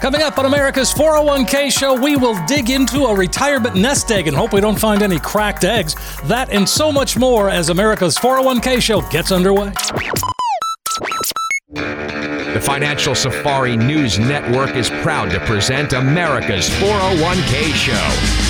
Coming up on America's 401k show, we will dig into a retirement nest egg and hope we don't find any cracked eggs. That and so much more as America's 401k show gets underway. The Financial Safari News Network is proud to present America's 401k Show.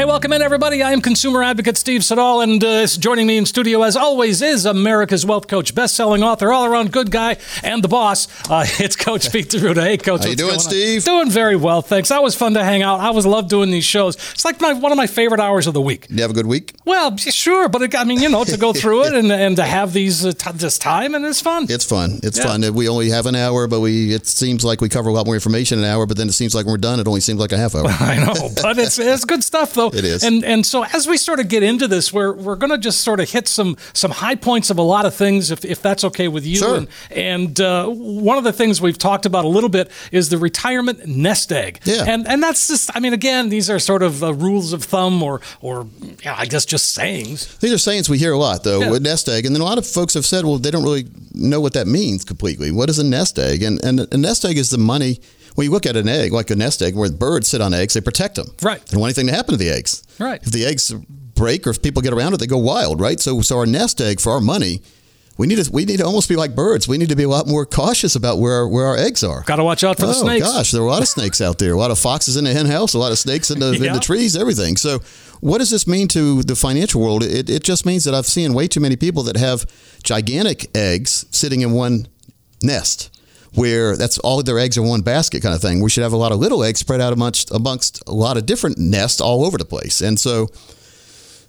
Hey, welcome in, everybody. I am consumer advocate Steve Siddall, and uh, joining me in studio, as always, is America's Wealth Coach, best-selling author, all-around good guy, and the boss. Uh, it's Coach Pete D'Arruda. Hey, Coach. How you doing, going on? Steve? Doing very well, thanks. That was fun to hang out. I always love doing these shows. It's like my, one of my favorite hours of the week. You have a good week? Well, sure, but it, I mean, you know, to go through it and, and to have these uh, t- this time, and it's fun. It's fun. It's Yeah. fun. We only have an hour, but we it seems like we cover a lot more information in an hour, but then it seems like when we're done, it only seems like a half hour. I know, but it's it's good stuff though. It is. And and so as we sort of get into this, we're we're going to just sort of hit some some high points of a lot of things, if, if that's okay with you. Sure. And and uh, one of the things we've talked about a little bit is the retirement nest egg. Yeah. And and that's just I mean again these are sort of uh, rules of thumb or or yeah, I guess just sayings. These are sayings we hear a lot, though, Yeah. with nest egg. And then a lot of folks have said, well, they don't really know what that means completely. What is a nest egg? And, and a nest egg is the money. When you look at an egg, like a nest egg, where birds sit on eggs, they protect them. Right. They don't want anything to happen to the eggs. Right. If the eggs break or if people get around it, they go wild, right? So, so our nest egg for our money, we need to we need to almost be like birds. We need to be a lot more cautious about where where our eggs are. Got to watch out for the oh snakes. gosh, there are a lot of snakes out there. A lot of foxes in the hen house. A lot of snakes in the, in the trees. Everything. So, what does this mean to the financial world? It, it just means that I've seen way too many people that have gigantic eggs sitting in one nest. Where that's all their eggs in one basket, kind of thing. We should have a lot of little eggs spread out amongst amongst a lot of different nests all over the place. And so,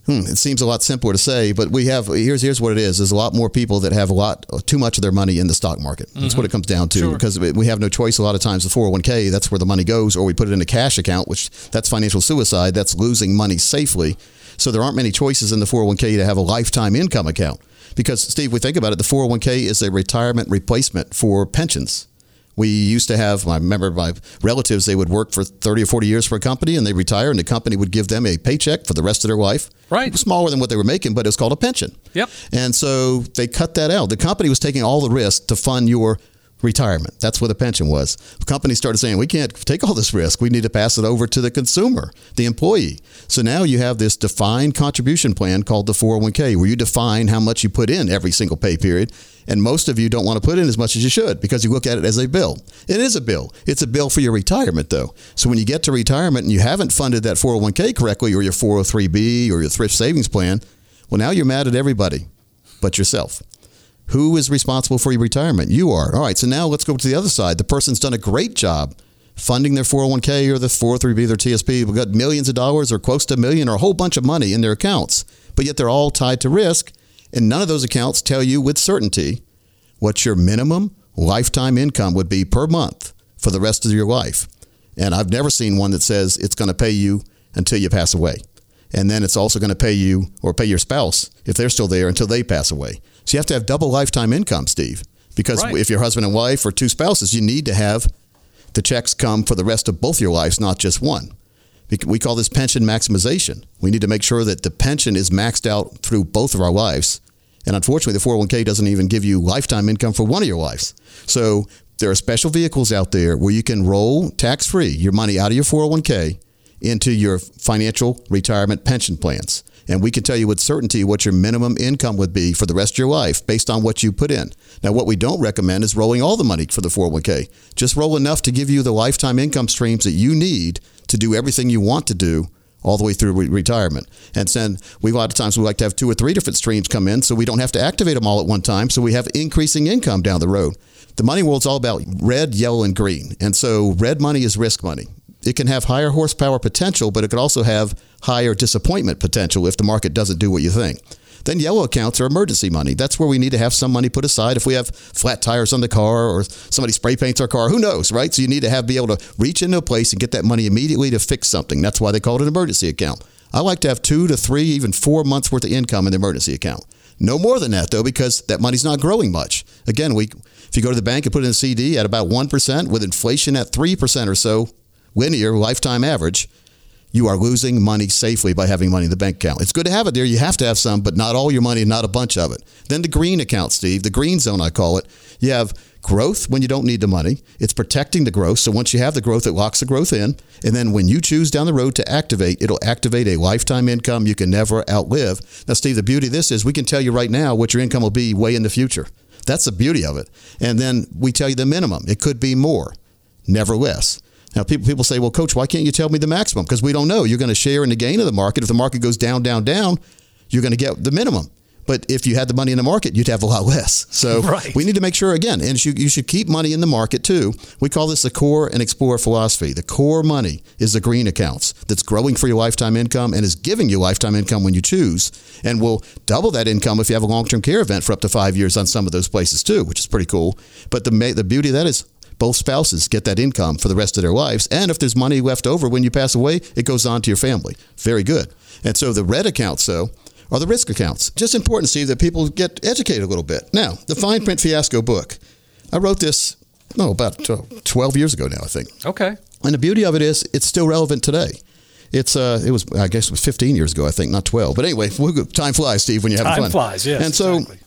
Hmm, it seems a lot simpler to say, but we have here's here's what it is. There's a lot more people that have a lot too much of their money in the stock market. That's what it comes down to Sure. because we have no choice. A lot of times, the 401k that's where the money goes, or we put it in a cash account, which that's financial suicide. That's losing money safely. So there aren't many choices in the 401k to have a lifetime income account because Steve, we think about it. The 401k is a retirement replacement for pensions. We used to have, I remember my relatives, they would work for 30 or 40 years for a company and they retire, and the company would give them a paycheck for the rest of their life. Right. Smaller than what they were making, but it was called a pension. Yep. And so they cut that out. The company was taking all the risk to fund your retirement. That's what a pension was. Companies started saying, we can't take all this risk. We need to pass it over to the consumer, the employee. So now you have this defined contribution plan called the 401k, where you define how much you put in every single pay period. And most of you don't want to put in as much as you should because you look at it as a bill. It is a bill. It's a bill for your retirement, though. So when you get to retirement and you haven't funded that 401k correctly or your 403b or your thrift savings plan, well, now you're mad at everybody but yourself. Who is responsible for your retirement? You are. All right, so now let's go to the other side. The person's done a great job funding their 401k or the 403b, their TSP. We've got millions of dollars or close to a million or a whole bunch of money in their accounts, but yet they're all tied to risk. And none of those accounts tell you with certainty what your minimum lifetime income would be per month for the rest of your life. And I've never seen one that says it's going to pay you until you pass away. And then it's also going to pay you or pay your spouse if they're still there until they pass away. So you have to have double lifetime income, Steve. Because Right. if you're husband and wife or two spouses, you need to have the checks come for the rest of both your lives, not just one. we call this pension maximization. We need to make sure that the pension is maxed out through both of our lives. And unfortunately, the 401k doesn't even give you lifetime income for one of your lives. So there are special vehicles out there where you can roll tax free your money out of your 401k into your financial retirement pension plans. And we can tell you with certainty what your minimum income would be for the rest of your life based on what you put in. Now, what we don't recommend is rolling all the money for the 401k. Just roll enough to give you the lifetime income streams that you need to do everything you want to do all the way through re- retirement. And then we a lot of times we like to have two or three different streams come in so we don't have to activate them all at one time. So we have increasing income down the road. The money world's all about red, yellow, and green. And so red money is risk money. It can have higher horsepower potential, but it could also have higher disappointment potential if the market doesn't do what you think. Then yellow accounts are emergency money. That's where we need to have some money put aside if we have flat tires on the car or somebody spray paints our car. Who knows, right? So you need to have be able to reach into a place and get that money immediately to fix something. That's why they call it an emergency account. I like to have two to three, even four months worth of income in the emergency account. No more than that though, because that money's not growing much. Again, we if you go to the bank and put in a CD at about one percent, with inflation at three percent or so, linear lifetime average, you are losing money safely by having money in the bank account. It's good to have it there. You have to have some, but not all your money, not a bunch of it. Then the green account, Steve, the green zone, I call it. You have growth when you don't need the money. It's protecting the growth. So once you have the growth, it locks the growth in. And then when you choose down the road to activate, it'll activate a lifetime income you can never outlive. Now, Steve, the beauty of this is we can tell you right now what your income will be way in the future. That's the beauty of it. And then we tell you the minimum. It could be more, never less. Now, people, people say, well, coach, why can't you tell me the maximum? Because we don't know. You're going to share in the gain of the market. If the market goes down, down, down, you're going to get the minimum. But if you had the money in the market, you'd have a lot less. So Right. we need to make sure, again, and you, you should keep money in the market too. We call this the core and explore philosophy. The core money is the green accounts that's growing for your lifetime income and is giving you lifetime income when you choose and will double that income if you have a long term care event for up to five years on some of those places too, which is pretty cool. But the, the beauty of that is both spouses get that income for the rest of their lives. And if there's money left over when you pass away, it goes on to your family. Very good. And so the red accounts, though, are the risk accounts. Just important, Steve, that people get educated a little bit. Now, the Fine Print Fiasco book. I wrote this, no, about 12 years ago now, I think. Okay. And the beauty of it is, it's still relevant today. It's uh, it was I guess it was 15 years ago, I think, not 12. But anyway, time flies, Steve, when you're having Time fun. flies, yes. And so exactly.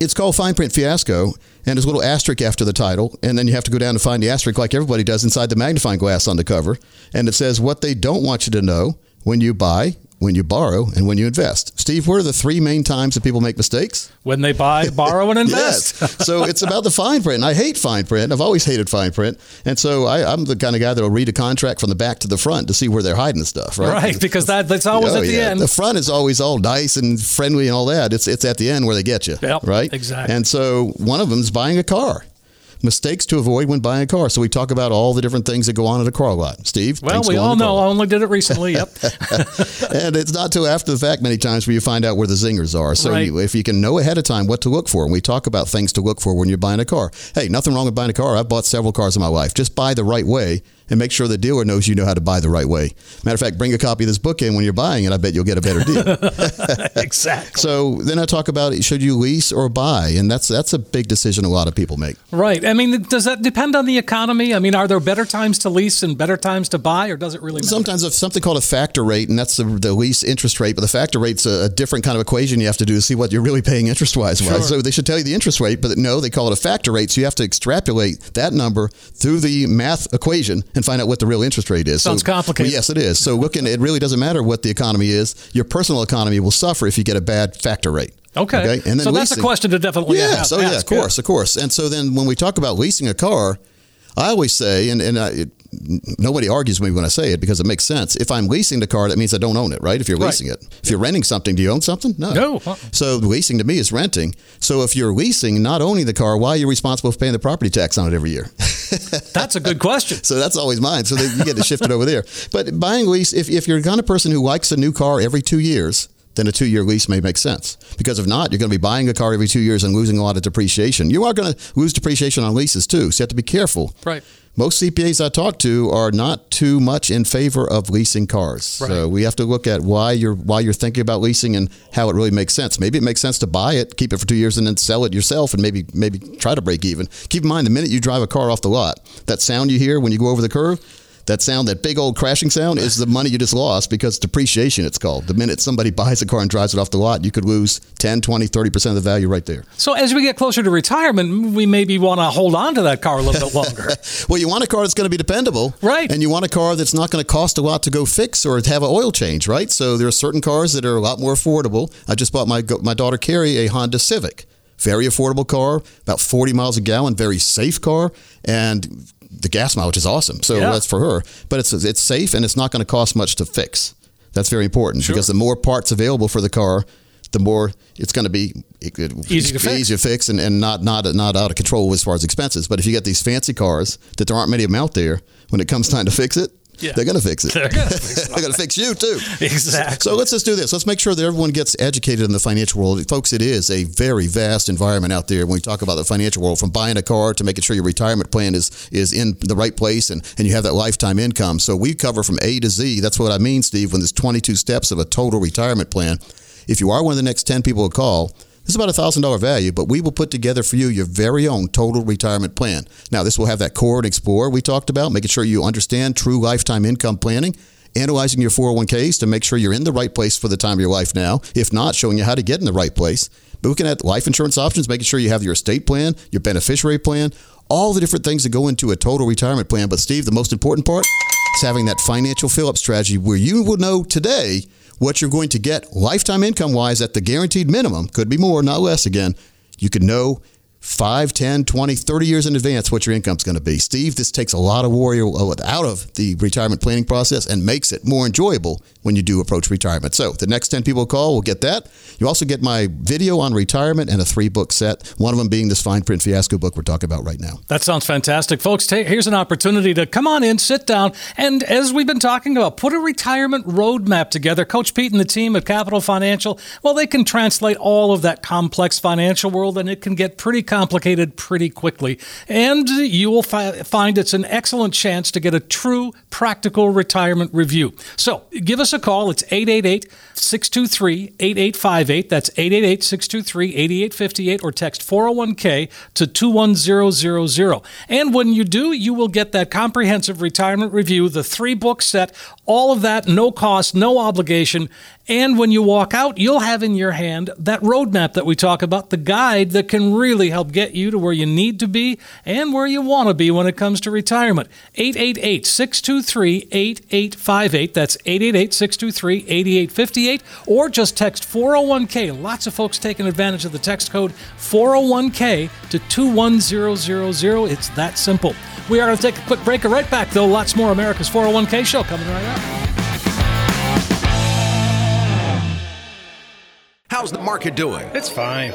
It's called Fine Print Fiasco, and there's a little asterisk after the title, and then you have to go down to find the asterisk like everybody does inside the magnifying glass on the cover, and it says what they don't want you to know when you buy, when you borrow, and when you invest. Steve, what are the three main times that people make mistakes? when they buy, borrow, and invest. Yes. so it's about the fine print. And I hate fine print. I've always hated fine print. And so I, I'm the kind of guy that'll read a contract from the back to the front to see where they're hiding stuff, right? Right, because that, that's always Oh, at the yeah. end. The front is always all nice and friendly and all that. It's it's at the end where they get you. Yep, right. exactly. And so one of them is buying a car. Mistakes to avoid when buying a car. So we talk about all the different things that go on at a car lot. Steve. well, we all at a car know. I only did it recently. Yep. and it's not till after the fact many times where you find out where the zingers are. So Right. you, if you can know ahead of time what to look for, and we talk about things to look for when you're buying a car. Hey, nothing wrong with buying a car. I've bought several cars in my life. Just buy the right way and make sure the dealer knows you know how to buy the right way. Matter of fact, bring a copy of this book in when you're buying it. I bet you'll get a better deal. exactly. so then I talk about should you lease or buy, and that's that's a big decision a lot of people make. Right. I mean, does that depend on the economy? I mean, are there better times to lease and better times to buy, or does it really matter? Sometimes there's something called a factor rate, and that's the, the lease interest rate. But the factor rate's a, a different kind of equation you have to do to see what you're really paying interest wise. Sure. So they should tell you the interest rate, but no, they call it a factor rate. So you have to extrapolate that number through the math equation and find out what the real interest rate is. Sounds so, complicated. well, yes, it is. So looking, it really doesn't matter what the economy is. Your personal economy will suffer if you get a bad factor rate. Okay. okay? And then so that's a question to definitely Yes, ask. oh yeah, of course, of course. And so then when we talk about leasing a car, I always say, and, and I, it, nobody argues with me when I say it because it makes sense. If I'm leasing the car, that means I don't own it, right? If you're Right. leasing it. If you're renting something, do you own something? No. No. Uh-uh. So leasing to me is renting. So if you're leasing, not owning the car, why are you responsible for paying the property tax on it every year? That's a good question. So that's always mine. So you get to shift it over there. But buying lease, if, if you're the kind of person who likes a new car every two years, then a two year lease may make sense. Because if not, you're going to be buying a car every two years and losing a lot of depreciation. You are going to lose depreciation on leases too. So you have to be careful. Right. Most CPAs I talk to are not too much in favor of leasing cars. So we have to look at why you're why you're thinking about leasing and how it really makes sense. Maybe it makes sense to buy it, keep it for two years, and then sell it yourself, and maybe maybe try to break even. Keep in mind the minute you drive a car off the lot, that sound you hear when you go over the curve. That sound, that big old crashing sound, is the money you just lost because depreciation, it's called. The minute somebody buys a car and drives it off the lot, you could lose 10, 20, 30% of the value right there. So as we get closer to retirement, we maybe want to hold on to that car a little bit longer. Well, you want a car that's going to be dependable. Right. And you want a car that's not going to cost a lot to go fix or have an oil change, right? So there are certain cars that are a lot more affordable. I just bought my, my daughter Carrie a Honda Civic. Very affordable car, about 40 miles a gallon, very safe car. And the gas mileage is awesome. So Yeah. that's for her. But it's it's safe and it's not going to cost much to fix. That's very important because the more parts available for the car, the more it's going to be it- it- Easy to fix. easy to fix and, and not not not out of control as far as expenses. But if you get these fancy cars that there aren't many of them out there, when it comes time to fix it, Yeah. they're going to fix it. They're gonna fix it. they're going to fix you too. Exactly. So let's just do this. Let's make sure that everyone gets educated in the financial world. Folks, it is a very vast environment out there when we talk about the financial world, from buying a car to making sure your retirement plan is is in the right place and, and you have that lifetime income. So we cover from A to Z. That's what I mean, Steve, when there's 22 steps of a total retirement plan. If you are one of the next 10 people to call, this is about a thousand dollar value, but we will put together for you your very own total retirement plan. Now, this will have that core and explore we talked about, making sure you understand true lifetime income planning, analyzing your 401ks to make sure you're in the right place for the time of your life now. If not, showing you how to get in the right place. But looking at life insurance options, making sure you have your estate plan, your beneficiary plan, all the different things that go into a total retirement plan. But Steve, the most important part is having that financial fill up strategy where you will know today what you're going to get lifetime income wise at the guaranteed minimum, could be more, not less again. You can know 5, 10, 20, 30 years in advance what your income's going to be. Steve, this takes a lot of warrior uh, out of the retirement planning process and makes it more enjoyable when you do approach retirement. So the next 10 people call will get that. You also get my video on retirement and a three book set, one of them being this fine print fiasco book we're talking about right now. That sounds fantastic. Folks, here's an opportunity to come on in, sit down, and as we've been talking about, put a retirement roadmap together. Coach Pete and the team at Capital Financial, well, they can translate all of that complex financial world, and it can get pretty complicated pretty quickly. And you will fi- find it's an excellent chance to get a true practical retirement review. So give us a call. It's 888 623 8858. That's 888 623 8858, or text 401k to 21000. And when you do, you will get that comprehensive retirement review, the three book set, all of that, no cost, no obligation. And when you walk out, you'll have in your hand that roadmap that we talk about, the guide that can really help get you to where you need to be and where you want to be when it comes to retirement. 888 623 8858. That's 888 623 8858. Or just text 401k. Lots of folks taking advantage of the text code 401k to 21000. It's that simple. We are going to take a quick break. Right back, though. Lots more America's 401k show coming right up. How's the market doing? It's fine.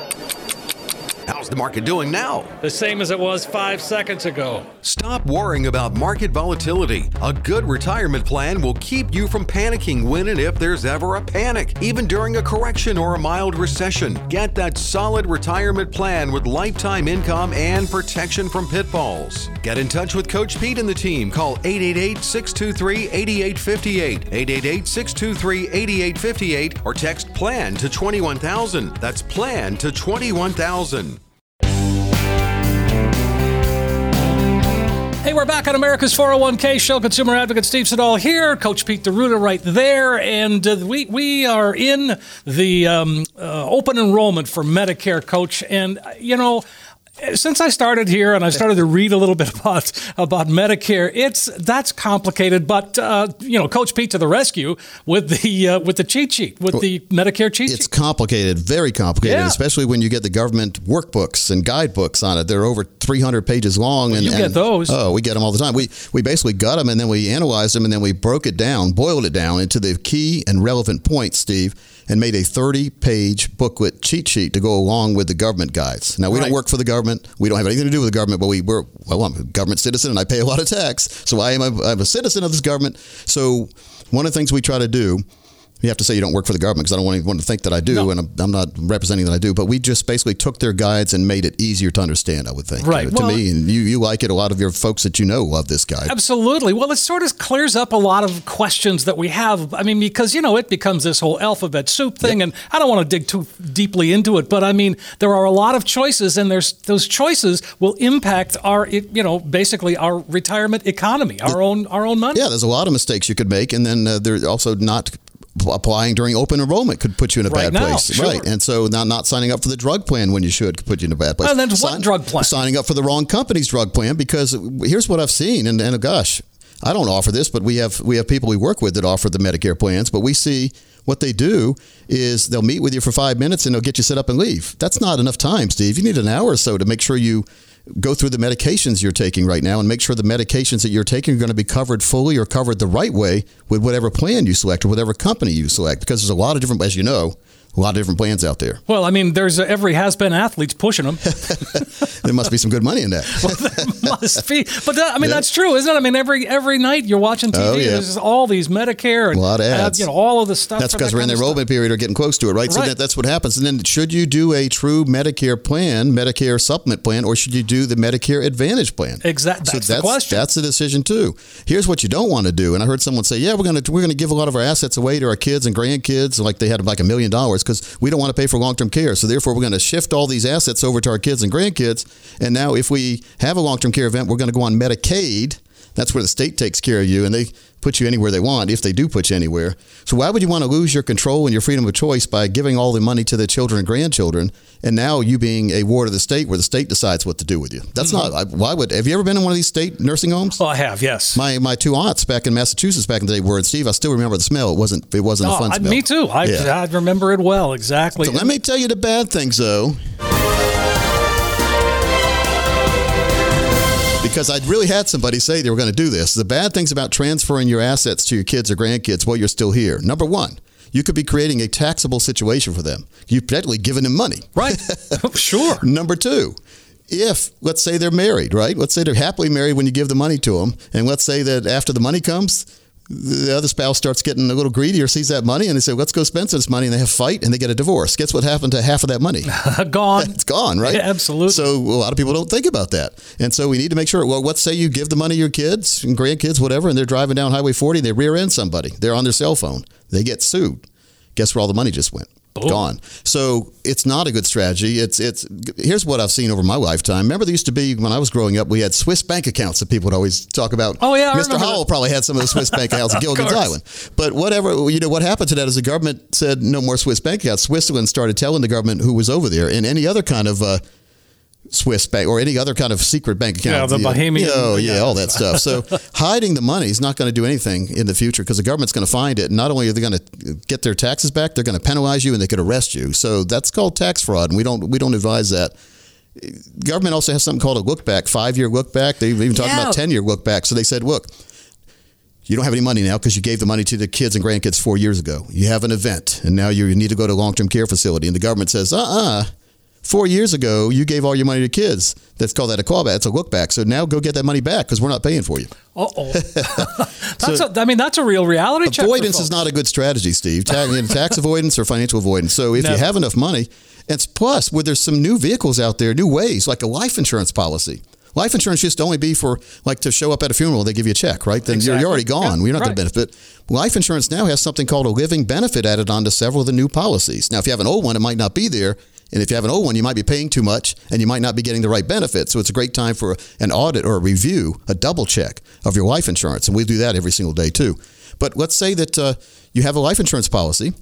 How's the market doing now? The same as it was five seconds ago. Stop worrying about market volatility. A good retirement plan will keep you from panicking when and if there's ever a panic, even during a correction or a mild recession. Get that solid retirement plan with lifetime income and protection from pitfalls. Get in touch with Coach Pete and the team. Call 888 623 8858, 888 623 8858, or text PLAN to 21000. That's PLAN to 21000. Hey, we're back on America's 401k show. Consumer advocate Steve Siddall here. Coach Pete D'Arruda right there. And uh, we, we are in the um, uh, open enrollment for Medicare, Coach. And, uh, you know, since I started here and I started to read a little bit about about Medicare, it's that's complicated. But uh, you know, Coach Pete to the rescue with the uh, with the cheat sheet with the Medicare cheat sheet. It's sheet. complicated, very complicated, Yeah. especially when you get the government workbooks and guidebooks on it. They're over 300 pages long. and you get and- those. Oh, we get them all the time. We we basically got them and then we analyzed them and then we broke it down, boiled it down into the key and relevant points, Steve, and made a 30 page booklet cheat sheet to go along with the government guides. Now we Right. don't work for the government. We don't have anything to do with the government, but we were well. I'm a government citizen and I pay a lot of tax, so I am a, I'm a citizen of this government. So one of the things we try to do You have to say you don't work for the government because I don't want anyone to think that I do, No. and I'm, I'm not representing that I do. But we just basically took their guides and made it easier to understand. I would think, Right. uh, to Well- me, and you, you like it. A lot of your folks that you know love this guide. Absolutely. Well, it sort of clears up a lot of questions that we have. I mean, because, you know, it becomes this whole alphabet soup thing, and I don't want to dig too deeply into it, but I mean, there are a lot of choices, and there's those choices will impact our, you know, basically our retirement economy, our own, our own money. Yeah, there's a lot of mistakes you could make, and then uh, there's also not applying during open enrollment could put you in a Right bad now, place. sure. Right, and so not not signing up for the drug plan when you should could put you in a bad place. And then what drug plan? Signing up for the wrong company's drug plan because here's what I've seen, and, and gosh, I don't offer this, but we have we have people we work with that offer the Medicare plans, but we see. What they do is they'll meet with you for five minutes and they'll get you set up and leave. That's not enough time, Steve. You need an hour or so to make sure you go through the medications you're taking right now and make sure the medications that you're taking are going to be covered fully or covered the right way with whatever plan you select or whatever company you select because there's a lot of different as you know a lot of different plans out there Well, I mean, there's every has-been athlete's pushing them. there must be some good money in that well, there must be, but that, I mean, that's true, isn't it? I mean, every every night you're watching TV, Oh, yeah. there's all these Medicare and A lot of ads. you know, all of the stuff. that's because that we're in the enrollment period or getting close to it right, so that, that's what happens and then should you do a true medicare plan medicare supplement plan or should you do the medicare advantage plan Exact- so that's the question. that's the decision too here's what you don't want to do and i heard someone say yeah we're to we're going to give a lot of our assets away to our kids and grandkids like they had like a million dollars because we don't want to pay for long-term care. So therefore we're going to shift all these assets over to our kids and grandkids. And now if we have a long-term care event we're going to go on medicaid that's where the state takes care of you and they put you anywhere they want if they do put you anywhere. So why would you want to lose your control and your freedom of choice by giving all the money to the children and grandchildren and now you being a ward of the state where the state decides what to do with you? That's mm-hmm. not I- why would have you ever been in one of these state nursing homes? Oh, I have, yes. My my two aunts back in Massachusetts back in the day were and Steve, I still remember the smell. It wasn't it wasn't a Oh, fun I- smell. me too. I, Yeah. I remember it well, exactly. So let me tell you the bad things though. Because I'd really had somebody say they were going to do this. The bad things about transferring your assets to your kids or grandkids while you're still here. Number one, you could be creating a taxable situation for them. You've technically given them money. right? Oh, sure. Number two, if let's say they're married, right? Let's say they're happily married when you give the money to them, and let's say that after the money comes, the other spouse starts getting a little greedy or sees that money, and they say, "Let's go spend some this money," and they have a fight and they get a divorce. Guess what happened to half of that money? Gone. it's gone, right? Yeah, absolutely. So a lot of people don't think about that, and so we need to make sure. Well, let's say you give the money to your kids and grandkids, whatever, and they're driving down Highway 40, and they rear end somebody. They're on their cell phone. They get sued. Guess where all the money just went? Gone. So it's not a good strategy. It's it's. Here's what I've seen over my lifetime. Remember, there used to be when I was growing up, we had Swiss bank accounts that people would always talk about. Oh, yeah, I Mr. Howell that. probably had some of the Swiss bank accounts at Gilligan's course. Island. But whatever, you know, what happened to that is the government said no more Swiss bank accounts. Switzerland started telling the government who was over there and any other kind of uh, Swiss bank or any other kind of secret bank account. Yeah, the you know, Bahamian- Oh, yeah, yeah. all that stuff. So hiding the money is not going to do anything in the future because the government's going to find it. And not only are they going to get their taxes back, they're going to penalize you and they could arrest you. So that's called tax fraud, and we don't we don't advise that. Government also has something called a look back, five year look back. They've even talking Yeah. about ten year look back. So they said, look, you don't have any money now because you gave the money to the kids and grandkids four years ago. You have an event, and now you need to go to a long term care facility. And the government says, uh uh Four years ago, you gave all your money to kids. That's called that a callback. It's a look back. So now go get that money back because we're not paying for you. Uh oh. that's a, I mean, that's a real reality check. Avoidance is not a good strategy, Steve. Tax, tax avoidance or financial avoidance. So if No. you have enough money, and plus, where there's some new vehicles out there, new ways, like a life insurance policy. Life insurance used to only be for like to show up at a funeral, they give you a check, right? Then you're, Exactly. you're already gone. Yeah, you're not going to benefit. Life insurance now has something called a living benefit added onto several of the new policies. Now, if you have an old one, it might not be there. And if you have an old one, you might be paying too much and you might not be getting the right benefit. So it's a great time for an audit or a review, a double check of your life insurance. And we do that every single day too. But let's say that uh, you have a life insurance policy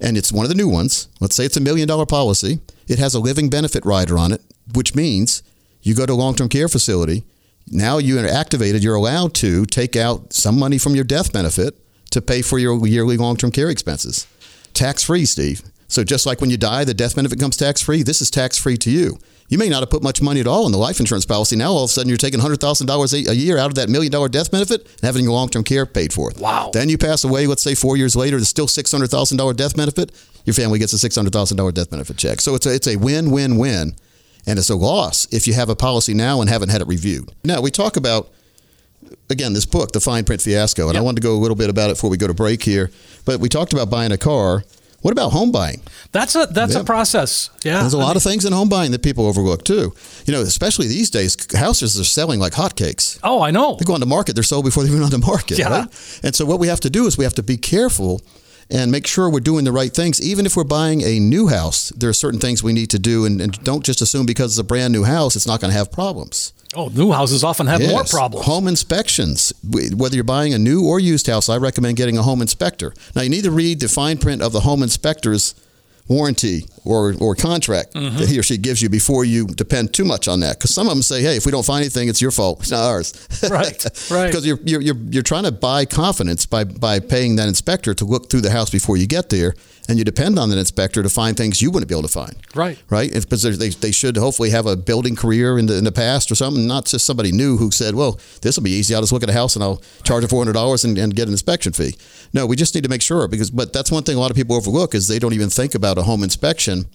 and it's one of the new ones. Let's say it's a million dollar policy. It has a living benefit rider on it, which means you go to a long term care facility. Now you are activated, you're allowed to take out some money from your death benefit to pay for your yearly long term care expenses. Tax free, Steve. So just like when you die, the death benefit comes tax free. This is tax free to you. You may not have put much money at all in the life insurance policy. Now all of a sudden you're taking hundred thousand dollars a year out of that million dollar death benefit and having your long term care paid for. Wow. Then you pass away. Let's say four years later, there's still six hundred thousand dollar death benefit. Your family gets a six hundred thousand dollar death benefit check. So it's a it's a win win win, and it's a loss if you have a policy now and haven't had it reviewed. Now we talk about again, this book, The Fine Print Fiasco, and I Yep. wanted to go a little bit about it before we go to break here. But we talked about buying a car. What about home buying? That's a that's Yeah. a process. Yeah. There's a I lot mean- of things in home buying that people overlook too. You know, especially these days, houses are selling like hotcakes. Oh, I know. They go on the market, they're sold before they even on the market. Yeah. Right? And so what we have to do is we have to be careful and make sure we're doing the right things. Even if we're buying a new house, there are certain things we need to do and, and don't just assume because it's a brand new house, it's not going to have problems. Oh, new houses often have more problems. Home inspections. Whether you're buying a new or used house, I recommend getting a home inspector. Now, you need to read the fine print of the home inspector's warranty or, or contract Mm-hmm. that he or she gives you before you depend too much on that. Because some of them say, hey, if we don't find anything, it's your fault. It's not ours. Right, right. Because you're, you're, you're, you're trying to buy confidence by, by paying that inspector to look through the house before you get there. And you depend on that inspector to find things you wouldn't be able to find Right. right? Because they, they should hopefully have a building career in the in the past or something, not just somebody new who said, "Well, this will be easy. I'll just look at a house and I'll charge four hundred dollars and, and get an inspection fee." No, we just need to make sure because, but that's one thing a lot of people overlook is they don't even think about a home inspection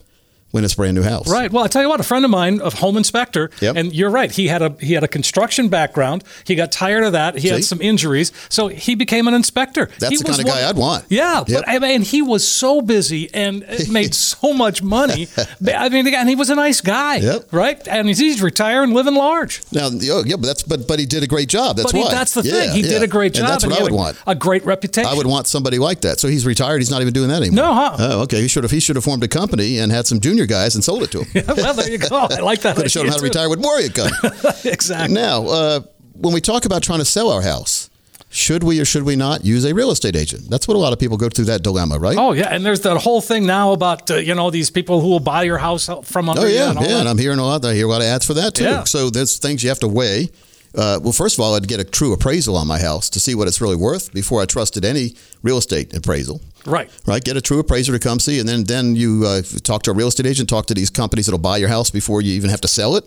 when it's a brand new house. Right. Well, I tell you what, a friend of mine, a home inspector, Yep. and you're right. He had a he had a construction background. He got tired of that. He See? had some injuries, so he became an inspector. That's He the kind of guy I'd want. Yeah, Yep. but I mean, he was so busy and made so much money. I mean, and he was a nice guy, Yep. right? And he's, he's retiring, living large. Now, oh, yeah, but that's but but he did a great job. That's but he- why. that's the Yeah, thing. He yeah. did a great job. And that's what he I would a, want. A great reputation. I would want somebody like that. So he's retired. He's not even doing that anymore. No, huh? Oh, okay. He should have. He should have formed a company and had some junior guys and sold it to him. well, there you go. I like that. Could have showed him how to too. retire with more income. exactly. Now, uh, when we talk about trying to sell our house, should we or should we not use a real estate agent? That's what a lot of people go through that dilemma, right? Oh yeah, and there's that whole thing now about uh, you know these people who will buy your house from under Oh, you yeah, and all yeah. that. And I'm hearing a lot. I hear a lot of ads for that too. Yeah. So there's things you have to weigh. Uh, well, first of all, I'd get a true appraisal on my house to see what it's really worth before I trusted any real estate appraisal. Right. Right, get a true appraiser to come see, and then then you uh, talk to a real estate agent, talk to these companies that'll buy your house before you even have to sell it,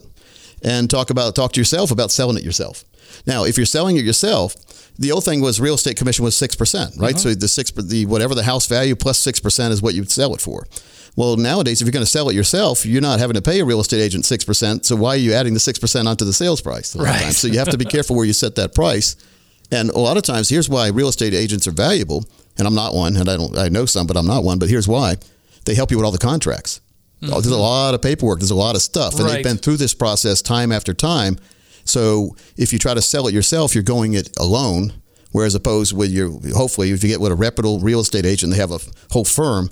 and talk about talk to yourself about selling it yourself. Now, if you're selling it yourself, the old thing was real estate commission was six percent, right? So the six, the whatever the house value plus six percent is what you would sell it for. Well, nowadays, if you're going to sell it yourself, you're not having to pay a real estate agent six percent. So why are you adding the six percent onto the sales price? Right. So you have to be careful where you set that price. And a lot of times, here's why real estate agents are valuable. And I'm not one, and I don't. I know some, but I'm not one. But here's why: they help you with all the contracts. Oh, There's a lot of paperwork. There's a lot of stuff, and Mm-hmm. Right. they've been through this process time after time. So if you try to sell it yourself, you're going it alone. Whereas opposed with your, hopefully, if you get with a reputable real estate agent, they have a whole firm.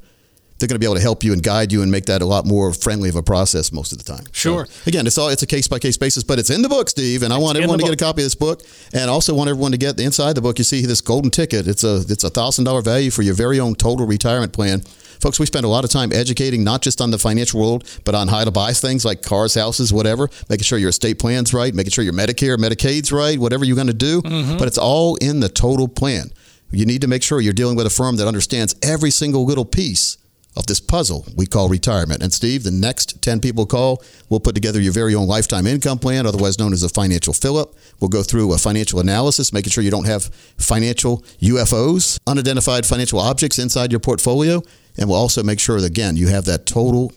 They're going to be able to help you and guide you and make that a lot more friendly of a process most of the time. Sure. So, again, it's all it's a case by case basis, but it's in the book, Steve. And I want everyone to get a copy of this book, and also want everyone to get the inside the book. You see this golden ticket. It's a it's a thousand dollar value for your very own total retirement plan. Folks, we spend a lot of time educating not just on the financial world, but on how to buy things like cars, houses, whatever, making sure your estate plan's right, making sure your Medicare, Medicaid's right, whatever you're going to do. Mm-hmm. But it's all in the total plan. You need to make sure you're dealing with a firm that understands every single little piece of this puzzle we call retirement. And Steve, the next 10 people call, we'll put together your very own lifetime income plan, otherwise known as a financial fill up. We'll go through a financial analysis, making sure you don't have financial UFOs, unidentified financial objects inside your portfolio. And we'll also make sure that, again, you have that total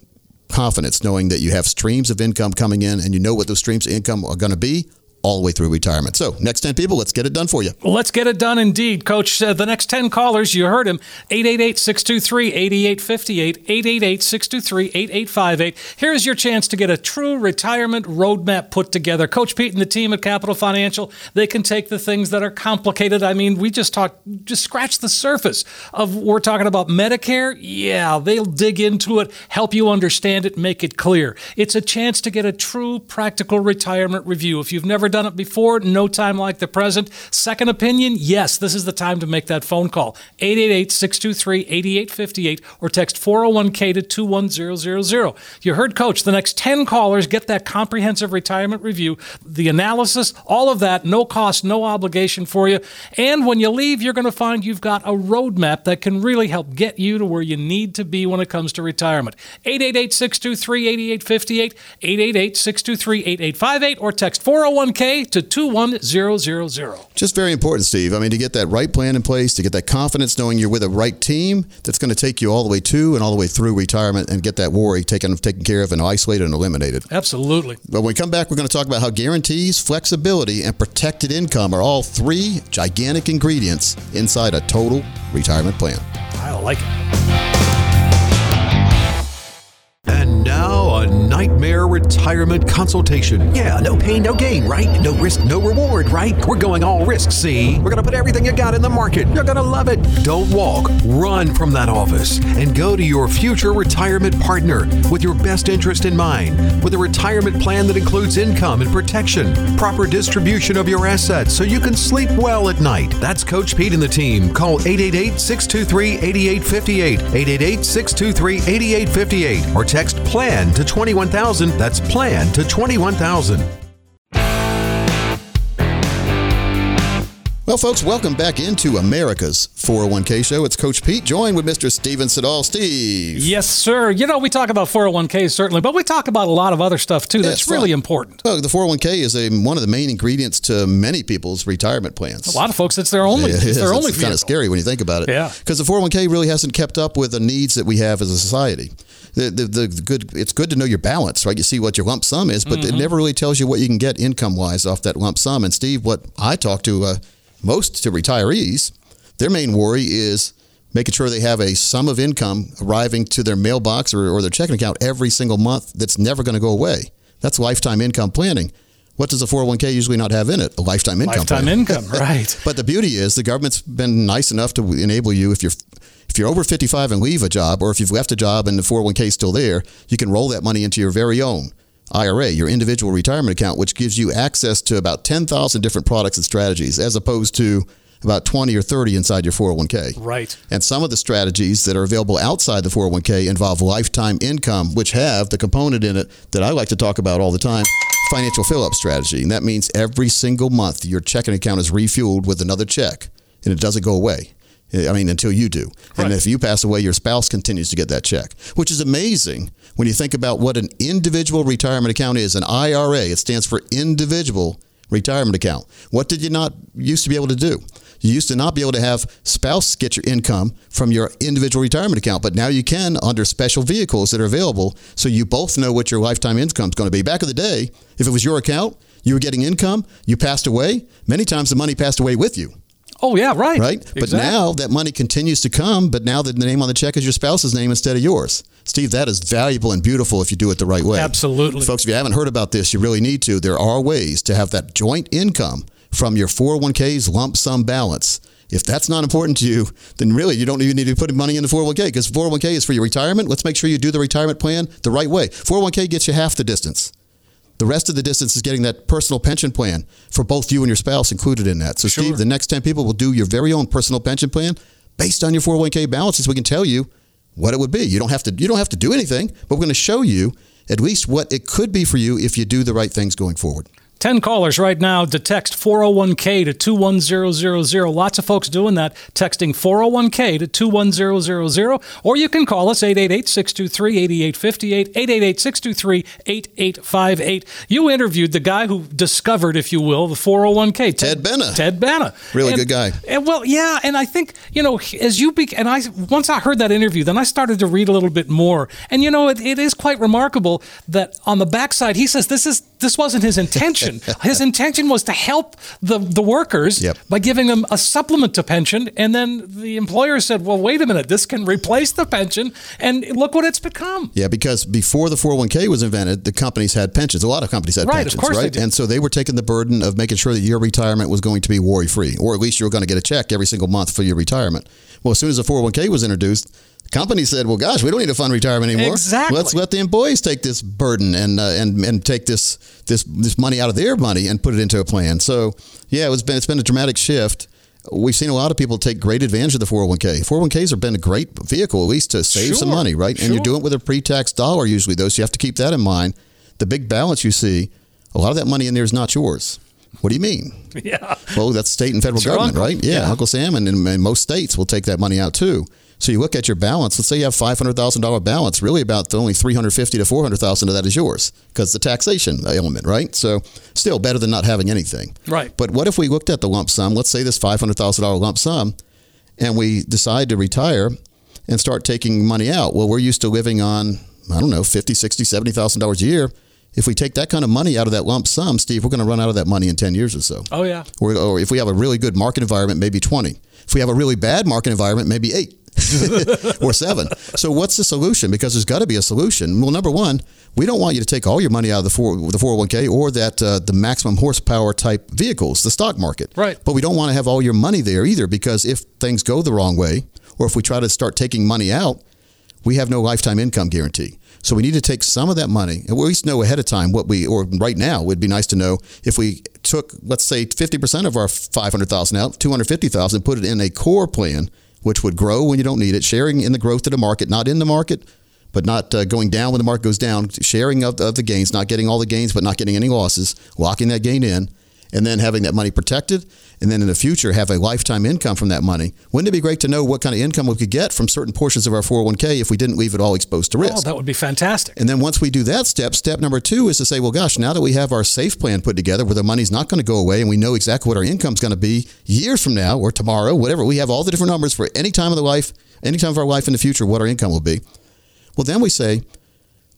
confidence knowing that you have streams of income coming in and you know what those streams of income are going to be all the way through retirement. So, next 10 people, let's get it done for you. Let's get it done indeed, Coach. Uh, the next 10 callers, you heard him 888 623 8858, 888 623 8858. Here's your chance to get a true retirement roadmap put together. Coach Pete and the team at Capital Financial, they can take the things that are complicated. I mean, we just talked, just scratch the surface of, we're talking about Medicare. Yeah, they'll dig into it, help you understand it, make it clear. It's a chance to get a true practical retirement review. If you've never done it before, no time like the present. Second opinion, yes, this is the time to make that phone call. 888 623 8858 or text 401k to 21000. You heard Coach. The next 10 callers get that comprehensive retirement review, the analysis, all of that, no cost, no obligation for you. And when you leave, you're going to find you've got a roadmap that can really help get you to where you need to be when it comes to retirement. 888 623 8858, 888 623 8858, or text 401k 401k to 21000. Just very important, Steve. I mean, to get that right plan in place, to get that confidence knowing you're with a right team that's going to take you all the way to and all the way through retirement and get that worry taken, taken care of and isolated and eliminated. Absolutely. But when we come back, we're going to talk about how guarantees, flexibility, and protected income are all three gigantic ingredients inside a total retirement plan. I like it. And now, a nightmare retirement consultation. Yeah, no pain, no gain, right? No risk, no reward, right? We're going all risk, see? We're gonna put everything you got in the market. You're gonna love it. Don't walk, run from that office and go to your future retirement partner with your best interest in mind, with a retirement plan that includes income and protection, proper distribution of your assets so you can sleep well at night. That's Coach Pete and the team. Call 888 623 8858, 888 623 8858, or text Next plan to 21000. That's PLAN to 21000. Well, folks, welcome back into America's 401k show. It's Coach Pete, joined with Mr. Steven Siddall. Steve. Yes, sir. You know, we talk about 401k certainly, but we talk about a lot of other stuff too that's it's really fun. important. Oh, the 401k is a, one of the main ingredients to many people's retirement plans. A lot of folks, it's their only, It it's is. their only It's kind of scary when you think about it. Yeah. Because the 401k really hasn't kept up with the needs that we have as a society. The, the, the, good, it's good to know your balance, right? You see what your lump sum is, but Mm-hmm. it never really tells you what you can get income wise off that lump sum. And Steve, what I talk to uh, most to retirees, their main worry is making sure they have a sum of income arriving to their mailbox or, or their checking account every single month that's never going to go away. That's lifetime income planning. What does a 401k usually not have in it? A lifetime income Lifetime plan. income, right. But the beauty is the government's been nice enough to enable you if you're if you're over 55 and leave a job, or if you've left a job and the 401k is still there, you can roll that money into your very own IRA, your individual retirement account, which gives you access to about 10,000 different products and strategies, as opposed to about 20 or 30 inside your 401k. Right. And some of the strategies that are available outside the 401k involve lifetime income, which have the component in it that I like to talk about all the time financial fill up strategy. And that means every single month your checking account is refueled with another check and it doesn't go away. I mean, until you do. And if you pass away, your spouse continues to get that check, which is amazing when you think about what an individual retirement account is an IRA. It stands for individual retirement account. What did you not used to be able to do? You used to not be able to have spouse get your income from your individual retirement account, but now you can under special vehicles that are available so you both know what your lifetime income is going to be. Back in the day, if it was your account, you were getting income, you passed away, many times the money passed away with you Oh, yeah, right. right? But now that money continues to come, but now the name on the check is your spouse's name instead of yours. Steve, that is valuable and beautiful if you do it the right way. Absolutely. Folks, if you haven't heard about this, you really need to. There are ways to have that joint income from your 401k's lump sum balance. If that's not important to you, then really you don't even need to put money in the 401k because 401k is for your retirement. Let's make sure you do the retirement plan the right way. 401k gets you half the distance. The rest of the distance is getting that personal pension plan for both you and your spouse included in that. So, Sure. Steve, the next 10 people will do your very own personal pension plan based on your 401k balances. We can tell you what it would be. You don't have to you don't have to do anything, but we're going to show you at least what it could be for you if you do the right things going forward. 10 callers right now to text 401k to 21000. Lots of folks doing that, texting 401k to 21000. Or you can call us 888 623 8858, 888 623 8858. You interviewed the guy who discovered, if you will, the 401k. Ted Benna. Ted Benna. Really And- good guy. and well, yeah, and I think you know as you be, and I once I heard that interview, then I started to read a little bit more, and you know it, it is quite remarkable that on the backside he says this is this wasn't his intention. His intention was to help the the workers Yep. by giving them a supplement to pension, and then the employer said, "Well, wait a minute, this can replace the pension," and look what it's become. Yeah, because before the 401k was invented, the companies had pensions. A lot of companies had Right, of pensions, course right? And so they were taking the burden of making sure that your retirement was going to be worry free, or at least you were going to get a check every single month for your retirement. Well, as soon as the 401k was introduced, companies said, "Well, gosh, we don't need to fund retirement anymore. Exactly. Let's let the employees take this burden and uh, and and take this this this money out of their money and put it into a plan." So, yeah, it was been it's been a dramatic shift. We've seen a lot of people take great advantage of the 401k. 401ks have been a great vehicle, at least to save some money, right? And you're doing it with a pre-tax dollar usually, though, so you have to keep that in mind. The big balance you see, a lot of that money in there is not yours. What do you mean? Yeah. Well, that's state and federal It's government, right? Yeah, Yeah. Uncle Sam and in, in most states will take that money out too. So you look at your balance. Let's say you have five hundred thousand dollar balance. Really, about only three hundred fifty to four hundred thousand of that is yours because the taxation element, right? So still better than not having anything. Right. But what if we looked at the lump sum? Let's say this five hundred thousand dollar lump sum, and we decide to retire and start taking money out. Well, we're used to living on I don't know fifty, sixty, seventy thousand dollars a year. If we take that kind of money out of that lump sum, Steve, we're going to run out of that money in ten years or so. Oh yeah. Or, or if we have a really good market environment, maybe 20. If we have a really bad market environment, maybe eight or seven. So what's the solution? Because there's got to be a solution. Well, number one, we don't want you to take all your money out of the, four, the 401k or that uh, the maximum horsepower type vehicles, the stock market. Right. But we don't want to have all your money there either because if things go the wrong way or if we try to start taking money out, we have no lifetime income guarantee. So we need to take some of that money, and we at least know ahead of time what we, or right now, would be nice to know if we took, let's say, 50% of our 500,000 out, 250,000, put it in a core plan, which would grow when you don't need it, sharing in the growth of the market, not in the market, but not uh, going down when the market goes down, sharing of, of the gains, not getting all the gains, but not getting any losses, locking that gain in, and then having that money protected, and then in the future have a lifetime income from that money. Wouldn't it be great to know what kind of income we could get from certain portions of our 401k if we didn't leave it all exposed to oh, risk? Oh, that would be fantastic. And then once we do that step, step number two is to say, well, gosh, now that we have our safe plan put together where the money's not going to go away and we know exactly what our income's going to be years from now or tomorrow, whatever, we have all the different numbers for any time of the life, any time of our life in the future, what our income will be. Well, then we say,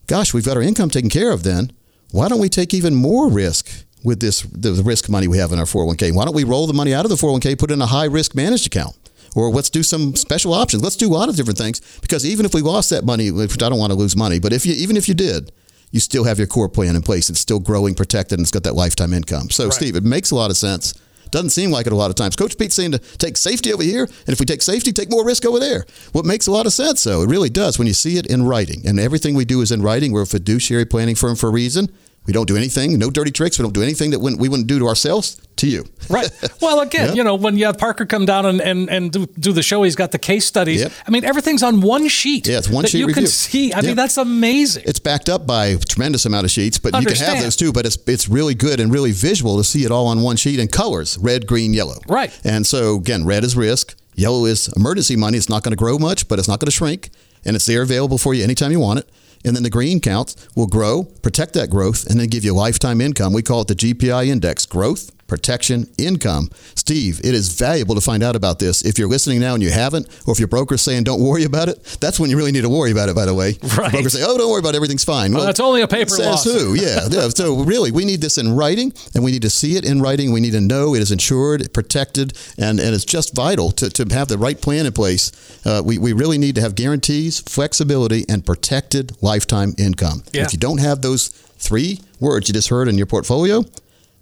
gosh, we've got our income taken care of then. Why don't we take even more risk with this the risk money we have in our 401k? Why don't we roll the money out of the 401k, put it in a high risk managed account? Or let's do some special options. Let's do a lot of different things because even if we lost that money, which I don't want to lose money, but if you even if you did, you still have your core plan in place. It's still growing, protected, and it's got that lifetime income. So, Right. Steve, it makes a lot of sense. Doesn't seem like it a lot of times. Coach Pete's saying to take safety over here, and if we take safety, take more risk over there. What makes a lot of sense, though, it really does when you see it in writing. And everything we do is in writing. We're a fiduciary planning firm for a reason. We don't do anything, no dirty tricks. We don't do anything that we wouldn't do to ourselves to you. Right. Well, again, Yeah. you know, when you have Parker come down and, and, and do, do the show, he's got the case studies. Yep. I mean, everything's on one sheet. Yeah, it's one sheet you can see. I Yeah. mean, that's amazing. It's backed up by a tremendous amount of sheets, but you can have those too. But it's it's really good and really visual to see it all on one sheet in colors: red, green, yellow. Right. And so again, red is risk, yellow is emergency money. It's not going to grow much, but it's not going to shrink, and it's there available for you anytime you want it. And then the green counts will grow, protect that growth, and then give you lifetime income. We call it the GPI index: growth, protection, income. Steve, it is valuable to find out about this. If you're listening now and you haven't, or if your broker's saying don't worry about it, that's when you really need to worry about it. By the way, Right. brokers say, "Oh, don't worry about it, everything's fine." Well, that's only a paper says lawsuit. who? Yeah, yeah. So really, we need this in writing, and we need to see it in writing. We need to know it is insured, protected, and, and it's just vital to, to have the right plan in place. Uh, we, we really need to have guarantees, flexibility, and protected lifetime income. Yeah. If you don't have those three words you just heard in your portfolio,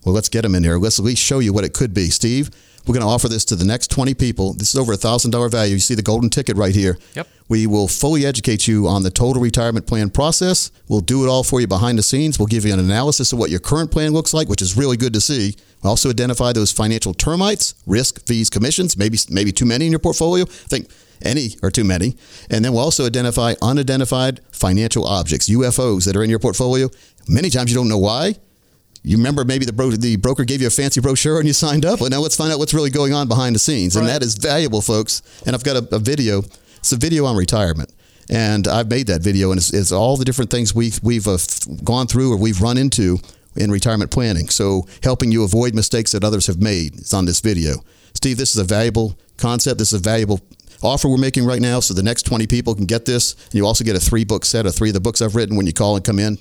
well, let's get them in here. Let's at least show you what it could be. Steve, we're going to offer this to the next 20 people. This is over a $1,000 value. You see the golden ticket right here. Yep. We will fully educate you on the total retirement plan process. We'll do it all for you behind the scenes. We'll give you an analysis of what your current plan looks like, which is really good to see. We'll also identify those financial termites, risk, fees, commissions, maybe maybe too many in your portfolio. I think any or too many. And then we'll also identify unidentified financial objects, UFOs that are in your portfolio. Many times you don't know why. You remember maybe the, bro- the broker gave you a fancy brochure and you signed up. Well, now let's find out what's really going on behind the scenes. And that is valuable, folks. And I've got a, a video. It's a video on retirement. And I've made that video, and it's, it's all the different things we've, we've uh, gone through or we've run into in retirement planning. So helping you avoid mistakes that others have made is on this video. Steve, this is a valuable concept. This is a valuable offer we're making right now. So the next 20 people can get this. And you also get a three book set of three of the books I've written when you call and come in.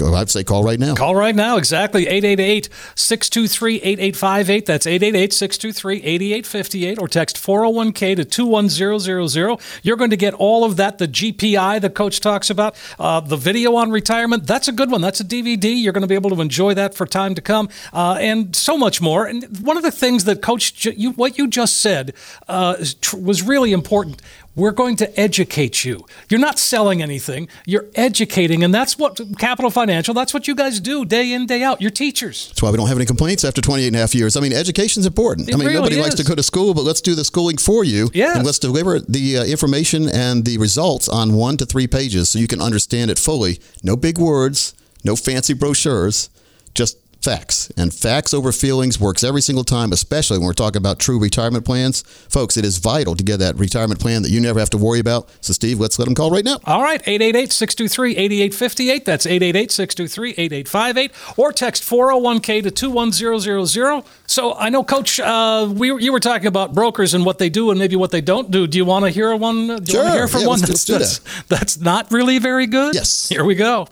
I'd say call right now. Call right now, exactly. 888 623 8858. That's 888 623 8858. Or text 401k to 21000. You're going to get all of that, the GPI the coach talks about, uh, the video on retirement. That's a good one. That's a DVD. You're going to be able to enjoy that for time to come, uh, and so much more. And one of the things that Coach, you, what you just said uh, was really important. We're going to educate you. You're not selling anything. You're educating, and that's what Capital Financial. That's what you guys do day in day out. You're teachers. That's why we don't have any complaints after 28 and a half years. I mean, education's important. It I mean, really nobody likes to go to school, but let's do the schooling for you. Yes. And let's deliver the uh, information and the results on one to three pages so you can understand it fully. No big words, no fancy brochures, just facts. And facts over feelings works every single time, especially when we're talking about true retirement plans. Folks, it is vital to get that retirement plan that you never have to worry about. So, Steve, let's let them call right now. All right, 888 623 8858. That's 888 623 8858. Or text 401k to 21000. So, I know, Coach, uh, we, you were talking about brokers and what they do and maybe what they don't do. Do you want to hear one? Do you Sure. want to hear from Yeah, one let's- that's, let's do that's, that's not really very good? Yes. Here we go.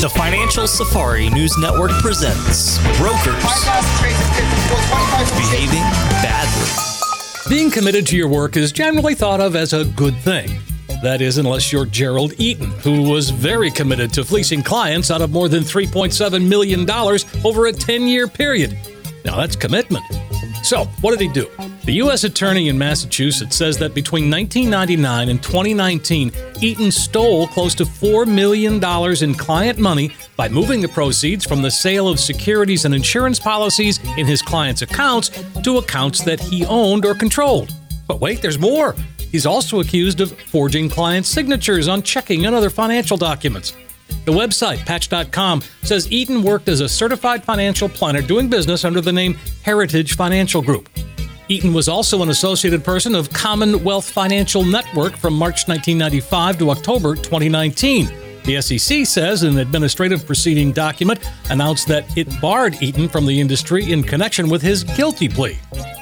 The Financial Safari News Network presents Brokers Behaving Badly. Being committed to your work is generally thought of as a good thing. That is, unless you're Gerald Eaton, who was very committed to fleecing clients out of more than $3.7 million over a 10 year period. Now, that's commitment. So, what did he do? The U.S. Attorney in Massachusetts says that between 1999 and 2019, Eaton stole close to $4 million in client money by moving the proceeds from the sale of securities and insurance policies in his clients' accounts to accounts that he owned or controlled. But wait, there's more. He's also accused of forging client signatures on checking and other financial documents. The website, patch.com, says Eaton worked as a certified financial planner doing business under the name Heritage Financial Group. Eaton was also an associated person of Commonwealth Financial Network from March 1995 to October 2019. The SEC says an administrative proceeding document announced that it barred Eaton from the industry in connection with his guilty plea.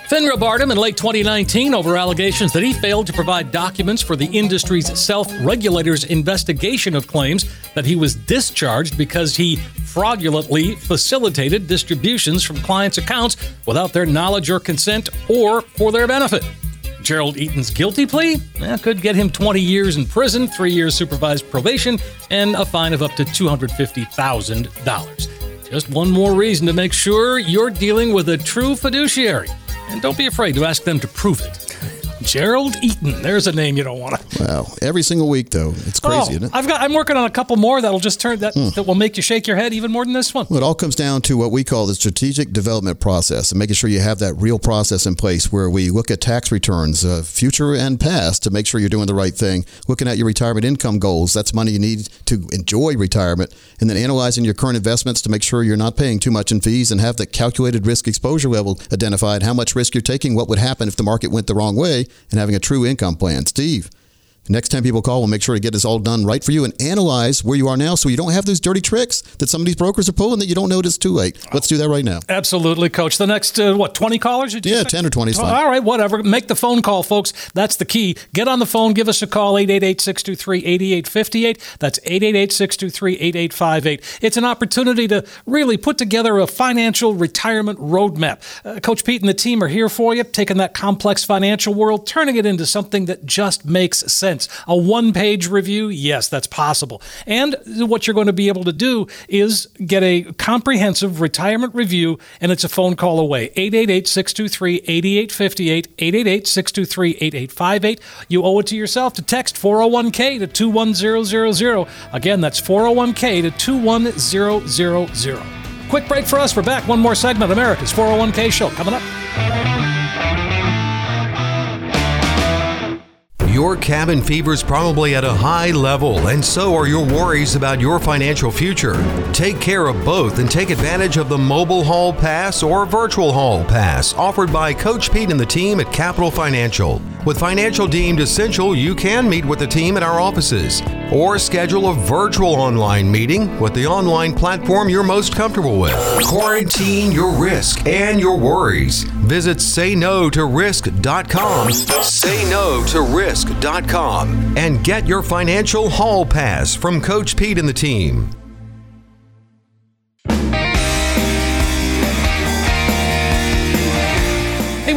FINRA barred him in late 2019 over allegations that he failed to provide documents for the industry's self regulator's investigation of claims that he was discharged because he fraudulently facilitated distributions from clients' accounts without their knowledge or consent or for their benefit. Gerald Eaton's guilty plea eh, could get him 20 years in prison, three years supervised probation, and a fine of up to $250,000. Just one more reason to make sure you're dealing with a true fiduciary. And don't be afraid to ask them to prove it. Gerald Eaton. There's a name you don't want to. Wow. Every single week, though. It's crazy, Oh, isn't it? Hmm. I've got. I'm working on a couple more that'll just turn that that will make you shake your head even more than this one. Well, it all comes down to what we call the strategic development process and making sure you have that real process in place where we look at tax returns, uh, future and past, to make sure you're doing the right thing. Looking at your retirement income goals, that's money you need to enjoy retirement. And then analyzing your current investments to make sure you're not paying too much in fees and have the calculated risk exposure level identified, how much risk you're taking, what would happen if the market went the wrong way, and having a true income plan. Steve. The next time people call, we'll make sure to get this all done right for you and analyze where you are now so you don't have those dirty tricks that some of these brokers are pulling that you don't notice too late. Let's do that right now. Absolutely, coach. The next, uh, what, 20 callers? Yeah, say? 10 or 20 is Oh, fine. All right, whatever. Make the phone call, folks. That's the key. Get on the phone. Give us a call, 888 623 8858. That's 888 623 8858. It's an opportunity to really put together a financial retirement roadmap. Uh, Coach Pete and the team are here for you, taking that complex financial world, turning it into something that just makes sense. A one page review, yes, that's possible. And what you're going to be able to do is get a comprehensive retirement review, and it's a phone call away. 888 623 8858, 888 623 8858. You owe it to yourself to text 401k to 21000. Again, that's 401k to 21000. Quick break for us. We're back. One more segment. America's 401k show coming up. Your cabin fever is probably at a high level, and so are your worries about your financial future. Take care of both and take advantage of the mobile hall pass or virtual hall pass offered by Coach Pete and the team at Capital Financial. With financial deemed essential, you can meet with the team at our offices or schedule a virtual online meeting with the online platform you're most comfortable with. Quarantine your risk and your worries. Visit sayno-to-risk.com. Say no to risk.com and get your financial hall pass from Coach Pete and the team.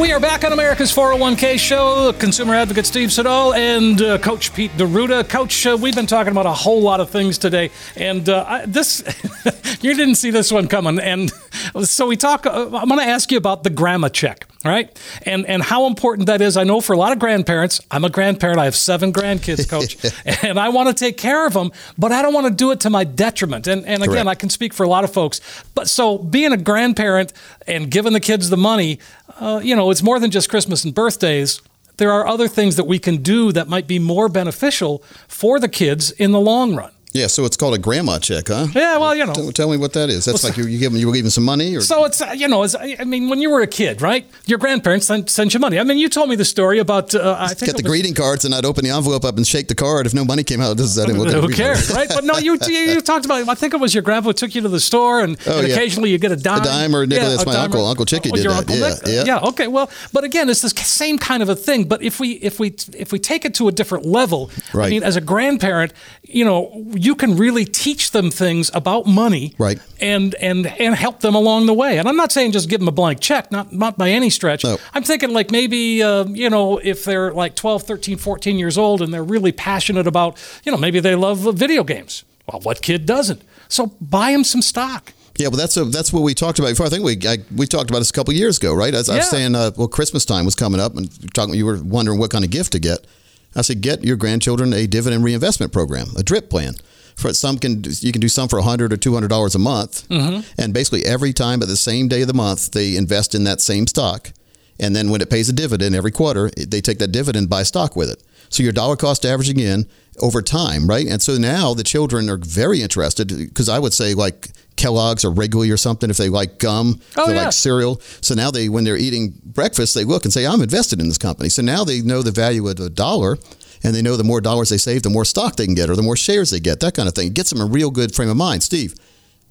We are back on America's 401k show. Consumer advocate Steve Siddall and uh, Coach Pete D'Arruda. Coach, uh, we've been talking about a whole lot of things today, and uh, I, this you didn't see this one coming. And so we talk. Uh, I'm going to ask you about the grandma check, all right? And and how important that is. I know for a lot of grandparents. I'm a grandparent. I have seven grandkids, Coach, and I want to take care of them, but I don't want to do it to my detriment. And and again, Correct. I can speak for a lot of folks. But so being a grandparent and giving the kids the money, uh, you know, it's more than just Christmas and birthdays. There are other things that we can do that might be more beneficial for the kids in the long run. Yeah, so it's called a grandma check, huh? Yeah, well, you know. Tell, tell me what that is. That's like you, you give them, you were giving some money, or So it's uh, you know, it's, I mean, when you were a kid, right? Your grandparents sent, sent you money. I mean, you told me the story about uh, I think get the was- greeting cards, and I'd open the envelope up and shake the card. If no money came out, this is I didn't look at Who cares, right? But no, you, you you talked about. I think it was your grandpa took you to the store, and, Oh, and yeah. occasionally you get a dime, A dime or a nickel. That's my uncle. or- Uncle Chicky oh, did that. Yeah, yeah. yeah. Okay, well, but again, it's the same kind of a thing. But if we if we if we take it to a different level, I Right. mean, as a grandparent, you know, you can really teach them things about money, Right. And and and help them along the way. And I'm not saying just give them a blank check, not not by any stretch. No. I'm thinking like maybe uh, you know if they're like 12, 13, 14 years old and they're really passionate about you know maybe they love uh, video games. Well, what kid doesn't? So buy them some stock. Yeah, well, that's a, that's what we talked about before. I think we I, we talked about this a couple years ago, right? As I was saying, uh, well, Christmas time was coming up, and talking, you were wondering what kind of gift to get. I said, get your grandchildren a dividend reinvestment program, a DRIP plan. For some can you can do some for hundred or two hundred dollars a month, mm-hmm. and basically every time at the same day of the month they invest in that same stock, and then when it pays a dividend every quarter, they take that dividend buy stock with it. So your dollar cost averaging in over time, right? And so now the children are very interested because I would say like Kellogg's or Wrigley or something if they like gum, Oh, they yeah. like cereal. So now they when they're eating breakfast, they look and say, "I'm invested in this company." So now they know the value of a dollar. And they know the more dollars they save, the more stock they can get, or the more shares they get, that kind of thing. It gets them a real good frame of mind. Steve,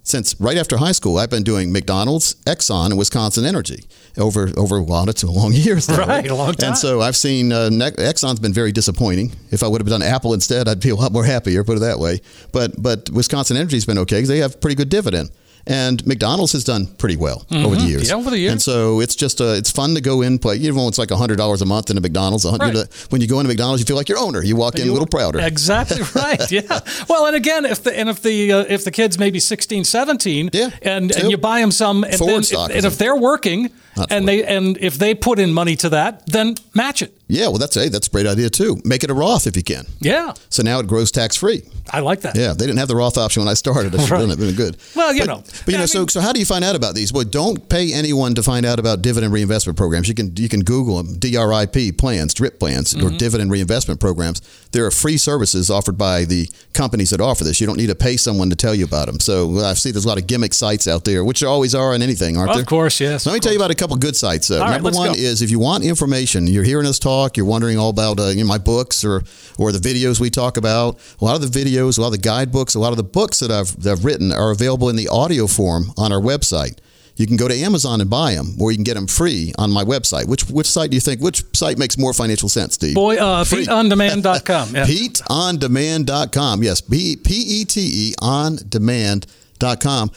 since right after high school, I've been doing McDonald's, Exxon, and Wisconsin Energy over over a lot of long years. Now, Right, a long time. And so I've seen uh, Ne- Exxon's been very disappointing. If I would have done Apple instead, I'd be a lot more happier. Put it that way. But but Wisconsin Energy's been okay because they have pretty good dividend. And McDonald's has done pretty well over the years. Mm-hmm. Yeah, over the years. And so it's just uh, it's fun to go in play. Even when it's like hundred dollars a month McDonald's, a hundred- Right. you know, when you go into McDonald's, you feel like your owner. You walk in a little prouder. Exactly right. Yeah. Well, and again, if the and if the uh, if the kids maybe 16, 17, Yeah, and and you buy them some, and, then, if, and if they're working, And they and if they put in money to that, then match it. Yeah, well, that's hey, that's a great idea too. Make it a Roth if you can. Yeah, So now it grows tax free. I like that. Yeah, they didn't have the Roth option when I started. I should have done it. Been good. Well, you but, know. but you know, I so mean- so how do you find out about these? Well, don't pay anyone to find out about dividend reinvestment programs. You can you can Google them, DRIP plans, DRIP plans, Mm-hmm. or dividend reinvestment programs. There are free services offered by the companies that offer this. You don't need to pay someone to tell you about them. So I see there's a lot of gimmick sites out there, which there always are in anything, aren't Of there? course, yes, Let me of tell you about a couple good sites. All right, Number one go. is if you want information, you're hearing us talk, you're wondering all about uh, you know, my books or or the videos we talk about. A lot of the videos, a lot of the guidebooks, a lot of the books that I've, that I've written are available in the audio form on our website. You can go to Amazon and buy them, or you can get them free on my website. Which which site do you think? Which site makes more financial sense, Steve? Boy, uh. PeteOnDemand.com. Yeah. PeteOnDemand.com. Yes, P E T E on demand.com.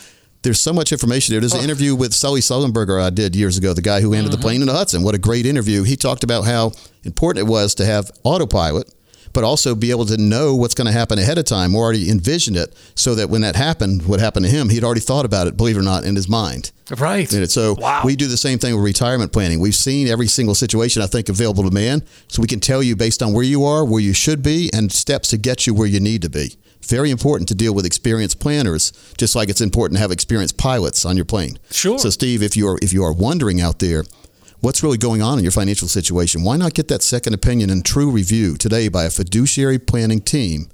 There's so much information there. There's an oh. interview with Sully Sullenberger I did years ago, the guy who landed the mm-hmm. plane in the Hudson. What a great interview. He talked about how important it was to have autopilot, but also be able to know what's going to happen ahead of time or already envision it so that when that happened, what happened to him, he'd already thought about it, believe it or not, in his mind. Right. And So Wow. we do the same thing with retirement planning. We've seen every single situation I think available to man, so we can tell you based on where you are, where you should be, and steps to get you where you need to be. Very important to deal with experienced planners, just like it's important to have experienced pilots on your plane. Sure. So Steve, if you are if you are wondering out there. What's really going on in your financial situation? Why not get that second opinion and true review today by a fiduciary planning team?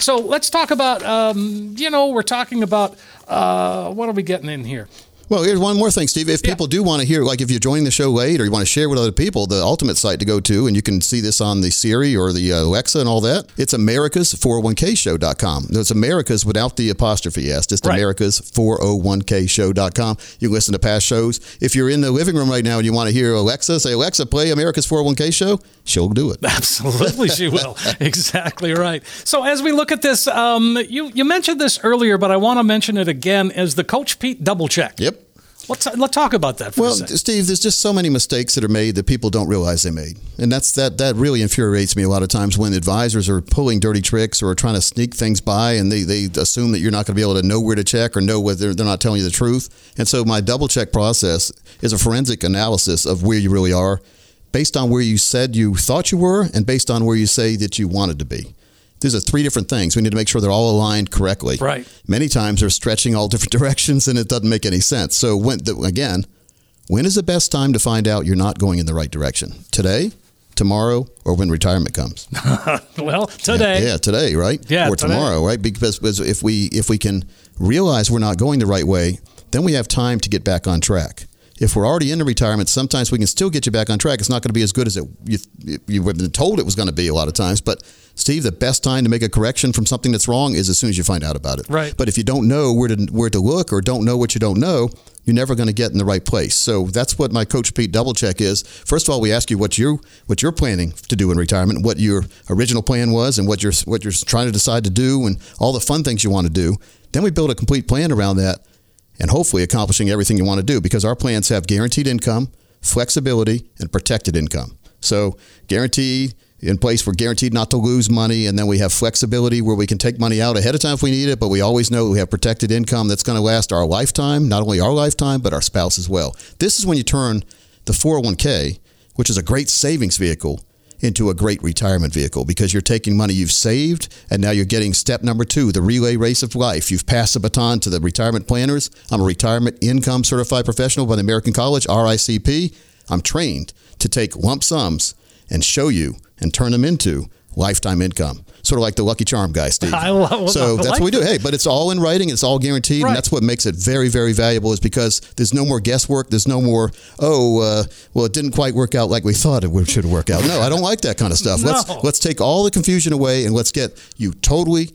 So let's talk about, um, you know, we're talking about, uh, what are we getting in here? Well, here's one more thing, Steve. If people do want to hear, like if you're joining the show late or you want to share with other people, the ultimate site to go to, and you can see this on the Siri or the uh, Alexa and all that, it's americas401kshow.com. It's Americas without the apostrophe S, just Right. americas401kshow.com. You can listen to past shows. If you're in the living room right now and you want to hear Alexa, say, Alexa, play America's 401k show, she'll do it. Absolutely, she will. exactly right. So as we look at this, um, you you mentioned this earlier, but I want to mention it again as the Coach Pete double check. Yep. Let's let's talk about that for Well. Steve, there's just so many mistakes that are made that people don't realize they made, and that's that. That really infuriates me a lot of times when advisors are pulling dirty tricks or are trying to sneak things by, and they, they assume that you're not going to be able to know where to check or know whether they're not telling you the truth. And so, my double check process is a forensic analysis of where you really are, based on where you said you thought you were, and based on where you say that you wanted to be. These are three different things. We need to make sure they're all aligned correctly. Right. Many times they're stretching all different directions, and it doesn't make any sense. So, when the, again, when is the best time to find out you're not going in the right direction? Today, tomorrow or when retirement comes. well, today. Yeah, today, right? Yeah, or today. tomorrow, right? Because, because if we if we can realize we're not going the right way, then we have time to get back on track. If we're already into retirement, sometimes we can still get you back on track. It's not going to be as good as it you you have been told it was going to be a lot of times. But Steve, the best time to make a correction from something that's wrong is as soon as you find out about it. Right. But if you don't know where to where to look or don't know what you don't know, you're never going to get in the right place. So that's what my coach Pete double check is. First of all, we ask you what you what you're planning to do in retirement, what your original plan was, and what you're what you're trying to decide to do, and all the fun things you want to do. Then we build a complete plan around that, and hopefully accomplishing everything you want to do because our plans have guaranteed income, flexibility, and protected income. So guarantee in place we're guaranteed not to lose money and then we have flexibility where we can take money out ahead of time if we need it but we always know we have protected income that's going to last our lifetime not only our lifetime but our spouse as well this is when you turn the 401k which is a great savings vehicle into a great retirement vehicle because you're taking money you've saved and now you're getting step number two, the relay race of life. You've passed the baton to the retirement planners. I'm a retirement income certified professional by the American College, RICP. I'm trained to take lump sums and show you and turn them into lifetime income. Sort of like the Lucky Charm guy, Steve. I love- so I that's like what we do. Hey, but it's all in writing. It's all guaranteed, Right. and that's what makes it very, very valuable. Is because there's no more guesswork. There's no more. Oh, uh, well, it didn't quite work out like we thought it would- should work out. No, I don't like that kind of stuff. Let's let's take all the confusion away and let's get you totally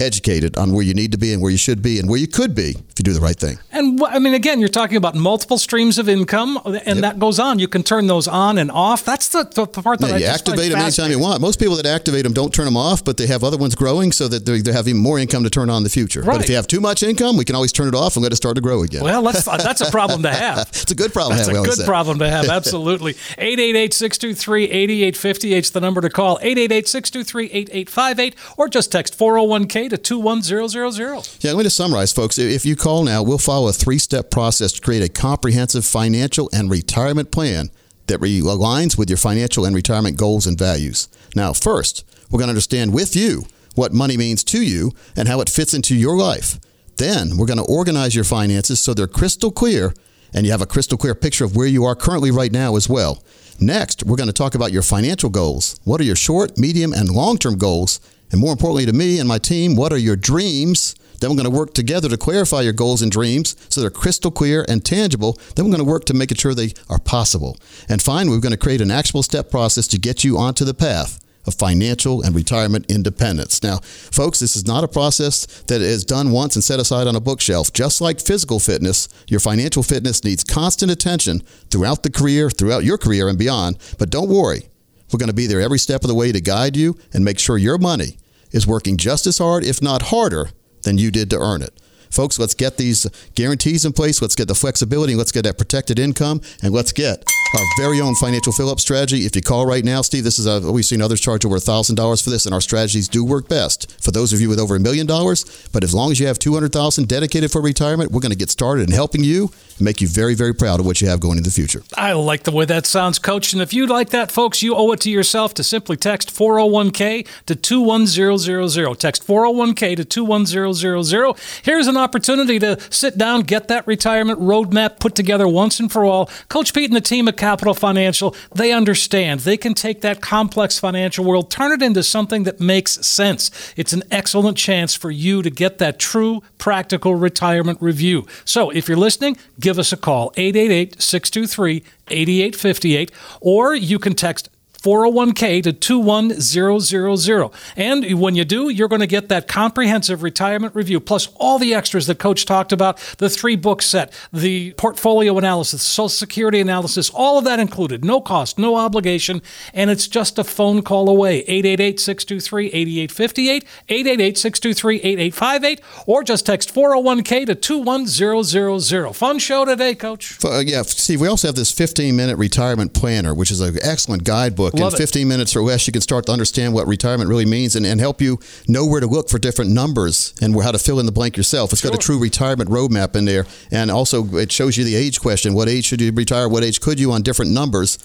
educated on where you need to be and where you should be and where you could be if you do the right thing. And I mean, again, you're talking about multiple streams of income, uh, and that goes on. You can turn those on and off. That's the, the part that Yeah, I you activate them anytime you want. Most people that activate them don't turn them off, but they have other ones growing so that they have even more income to turn on in the future. But if you have too much income, we can always turn it off and let it start to grow again. Well, that's uh, that's a problem to have. it's a good problem. That's to have, a good problem to have. Absolutely. 888-623-8858 is the number to call. 888-623-8858 or just text 401k to 21000. Yeah, let me just summarize, folks. If you call now, we'll follow a three step process to create a comprehensive financial and retirement plan that aligns with your financial and retirement goals and values. Now, first, we're going to understand with you what money means to you and how it fits into your life. Then, we're going to organize your finances so they're crystal clear and you have a crystal clear picture of where you are currently right now as well. Next, we're going to talk about your financial goals. What are your short, medium, and long term goals? And more importantly to me and my team, what are your dreams? Then we're going to work together to clarify your goals and dreams so they're crystal clear and tangible. Then we're going to work to make sure they are possible. And finally, we're going to create an actionable step process to get you onto the path of financial and retirement independence. Now, folks, this is not a process that is done once and set aside on a bookshelf. Just like physical fitness, your financial fitness needs constant attention throughout the career, throughout your career and beyond. But don't worry, we're going to be there every step of the way to guide you and make sure your money is working just as hard, if not harder, than you did to earn it. Folks, let's get these guarantees in place. Let's get the flexibility. Let's get that protected income. And let's get our very own financial fill up strategy. If you call right now, Steve, this is a, we've seen others charge over $1,000 for this, and our strategies do work best for those of you with over a million dollars. But as long as you have 200000 dedicated for retirement, we're going to get started in helping you and make you very, very proud of what you have going in the future. I like the way that sounds, Coach. And if you'd like that, folks, you owe it to yourself to simply text 401k to 21000. Text 401k to 21000. Here's an opportunity to sit down, get that retirement roadmap put together once and for all. Coach Pete and the team at Capital Financial, they understand. They can take that complex financial world, turn it into something that makes sense. It's an excellent chance for you to get that true, practical retirement review. So if you're listening, give us a call 888 623 8858 or you can text 401k to 21000. And when you do, you're going to get that comprehensive retirement review plus all the extras that coach talked about, the three book set, the portfolio analysis, social security analysis, all of that included. No cost, no obligation, and it's just a phone call away. 888-623-8858, 888-623-8858 or just text 401k to 21000. Fun show today, coach. Uh, yeah, Steve, we also have this 15 minute retirement planner, which is an excellent guidebook. Love In it. 15 minutes or less, you can start to understand what retirement really means and, and help you know where to look for different numbers and how to fill in the blank yourself. It's got a true retirement roadmap in there. And also, it shows you the age question what age should you retire? What age could you on different numbers?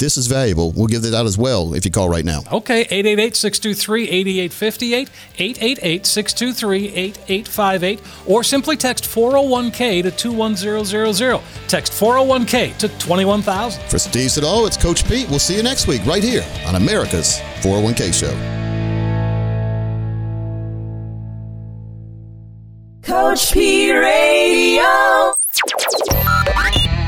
This is valuable. We'll give that out as well if you call right now. Okay, 888 623 8858, 888 623 8858, or simply text 401k to 21000. Text 401k to 21000. For Steve Siddall, it's Coach Pete. We'll see you next week right here on America's 401k Show. Coach P Radio.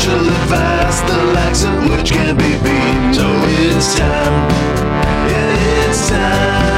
socially fast, the likes of which can't be beat. So it's time, yeah, it's time.